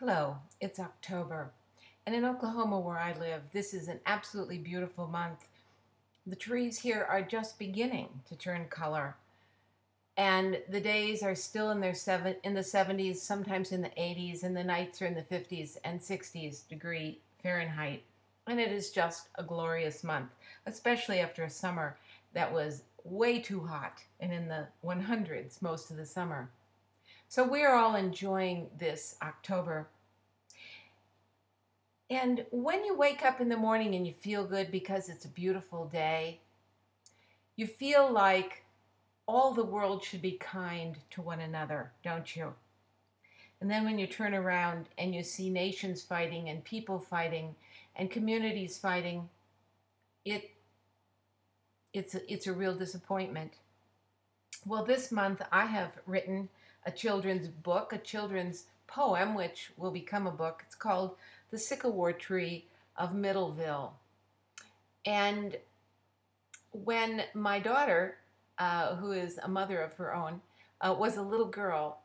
Hello, it's October, and in Oklahoma, where I live, this is an absolutely beautiful month. The trees here are just beginning to turn color, and the days are still in their seven in the 70s, sometimes in the 80s, and the nights are in the 50s and 60s degree Fahrenheit. And it is just a glorious month, especially after a summer that was way too hot and in the 100s most of the summer. So we're all enjoying this October. And when you wake up in the morning and you feel good because it's a beautiful day, you feel like all the world should be kind to one another, don't you? And then when you turn around and you see nations fighting and people fighting and communities fighting, it it's a, it's a real disappointment. Well, this month I have written a children's book, a children's poem, which will become a book. It's called The Sick-a-War Tree of Middleville. And when my daughter, uh, who is a mother of her own, uh, was a little girl,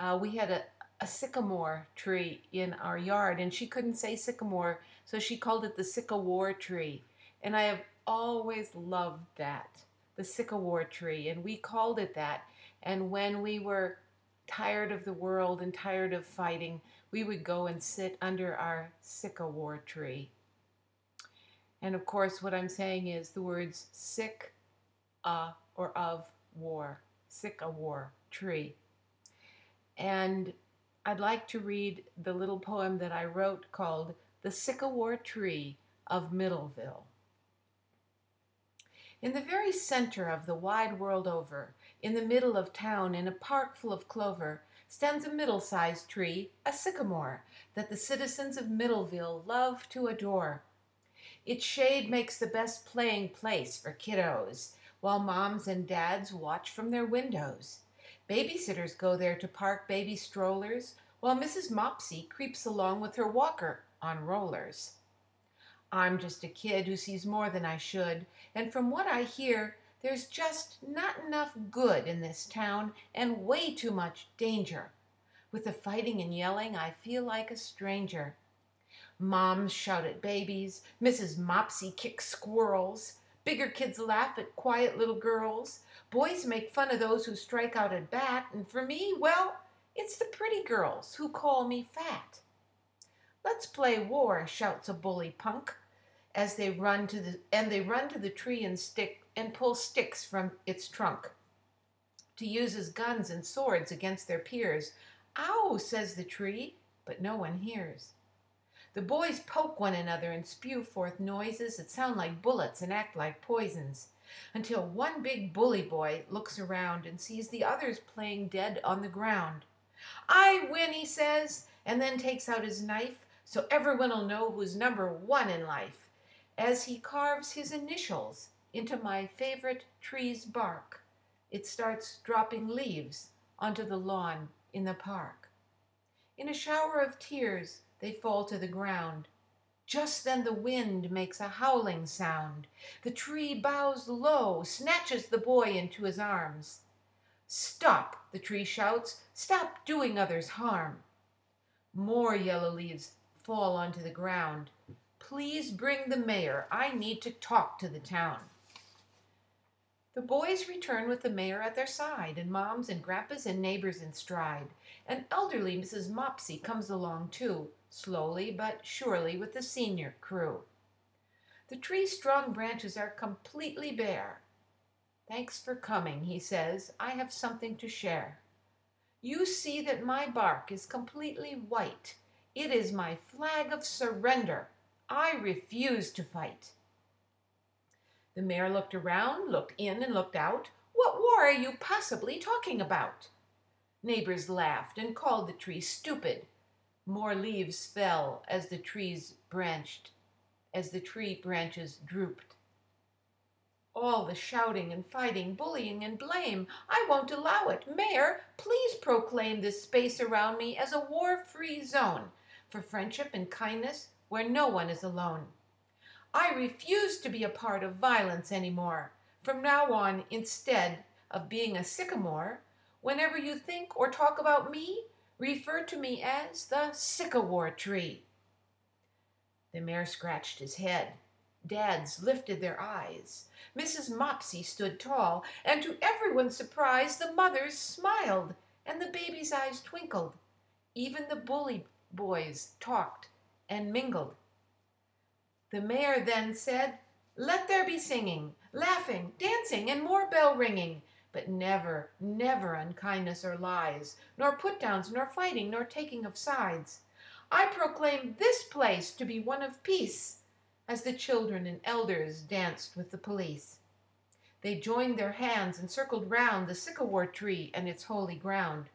uh, we had a, a sycamore tree in our yard, and she couldn't say sycamore, so she called it the sick-a-war tree. And I have always loved that, the sick-a-war tree, and we called it that. And when we were tired of the world and tired of fighting, we would go and sit under our sick-a-war tree. And of course, what I'm saying is the words sick, uh, or of war, sick-a-war tree. And I'd like to read the little poem that I wrote called The Sick-a-War Tree of Middleville. In the very center of the wide world over, in the middle of town, in a park full of clover, stands a middle sized tree, a sycamore, that the citizens of Middleville love to adore. Its shade makes the best playing place for kiddos, while moms and dads watch from their windows. Babysitters go there to park baby strollers, while Mrs. Mopsy creeps along with her walker on rollers. I'm just a kid who sees more than I should, and from what I hear, there's just not enough good in this town and way too much danger. With the fighting and yelling, I feel like a stranger. Moms shout at babies, Mrs. Mopsy kicks squirrels, bigger kids laugh at quiet little girls, boys make fun of those who strike out at bat, and for me, well, it's the pretty girls who call me fat. Let's play war, shouts a bully punk, as they run to the and they run to the tree and stick and pull sticks from its trunk to use as guns and swords against their peers. Ow, says the tree, but no one hears. The boys poke one another and spew forth noises that sound like bullets and act like poisons, until one big bully boy looks around and sees the others playing dead on the ground. I win, he says, and then takes out his knife so everyone'll know who's number one in life, as he carves his initials into my favorite tree's bark. It starts dropping leaves onto the lawn in the park. In a shower of tears, they fall to the ground. Just then the wind makes a howling sound. The tree bows low, snatches the boy into his arms. Stop, the tree shouts. Stop doing others harm. More yellow leaves fall onto the ground. Please bring the mayor. I need to talk to the town. The boys return with the mayor at their side, and moms and grandpas and neighbors in stride. And elderly Mrs. Mopsy comes along too, slowly but surely with the senior crew. The tree's strong branches are completely bare. Thanks for coming, he says. I have something to share. You see that my bark is completely white. It is my flag of surrender. I refuse to fight. The mayor looked around, looked in, and looked out. What war are you possibly talking about? Neighbors laughed and called the tree stupid. More leaves fell as the trees branched, as the tree branches drooped. All the shouting and fighting, bullying and blame, I won't allow it. Mayor, please proclaim this space around me as a war free zone for friendship and kindness where no one is alone. I refuse to be a part of violence anymore. From now on, instead of being a sycamore, whenever you think or talk about me, refer to me as the sick-a-war tree. The mayor scratched his head. Dads lifted their eyes. Mrs. Mopsy stood tall, and to everyone's surprise, the mothers smiled and the baby's eyes twinkled. Even the bully boys talked and mingled. The mayor then said, Let there be singing, laughing, dancing, and more bell ringing, but never, never unkindness or lies, nor put downs, nor fighting, nor taking of sides. I proclaim this place to be one of peace, as the children and elders danced with the police. They joined their hands and circled round the sick-a-war tree and its holy ground.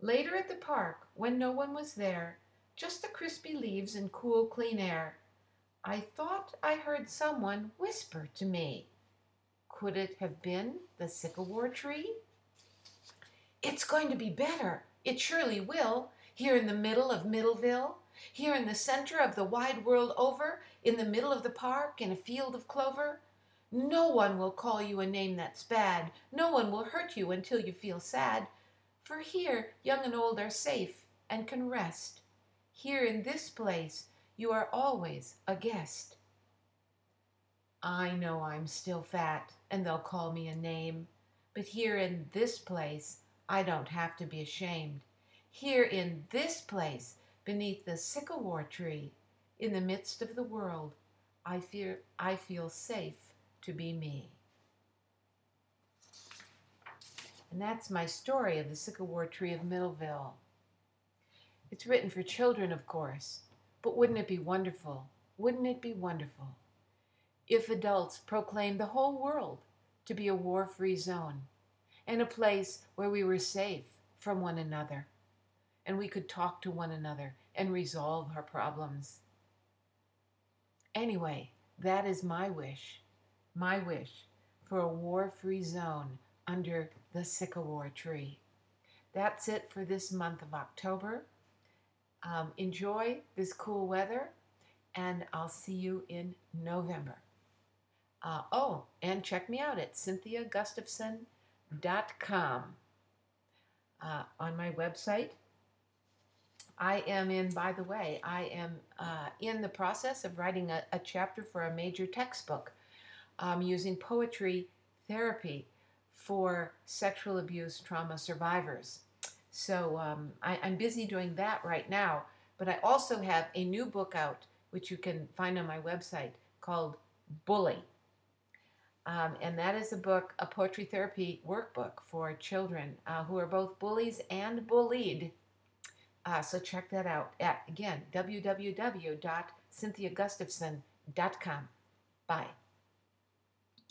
Later at the park, when no one was there, just the crispy leaves and cool, clean air, I thought I heard someone whisper to me. Could it have been the sick-a-war tree? It's going to be better. It surely will. Here in the middle of Middleville, here in the center of the wide world over, in the middle of the park, in a field of clover. No one will call you a name that's bad. No one will hurt you until you feel sad. For here, young and old are safe and can rest. Here in this place, you are always a guest. I know I'm still fat, and they'll call me a name, but here in this place, I don't have to be ashamed. Here in this place, beneath the sick-a-war tree, in the midst of the world, I feel, I feel safe to be me. And that's my story of the sick-a-war tree of Middleville. It's written for children, of course, but wouldn't it be wonderful? Wouldn't it be wonderful if adults proclaimed the whole world to be a war free zone and a place where we were safe from one another and we could talk to one another and resolve our problems? Anyway, that is my wish. My wish for a war free zone under the sick-a-war tree. That's it for this month of October. Um, enjoy this cool weather, and I'll see you in November. Uh, oh, and check me out at cynthiagustavson.com. Uh, on my website, I am in, by the way, I am uh, in the process of writing a, a, chapter for a major textbook um, using poetry therapy for sexual abuse trauma survivors. So um, I, I'm busy doing that right now, but I also have a new book out, which you can find on my website, called Bully. Um, and that is a book, a poetry therapy workbook for children uh, who are both bullies and bullied. Uh, so check that out at, again, www.cynthiagustavson.com. Bye.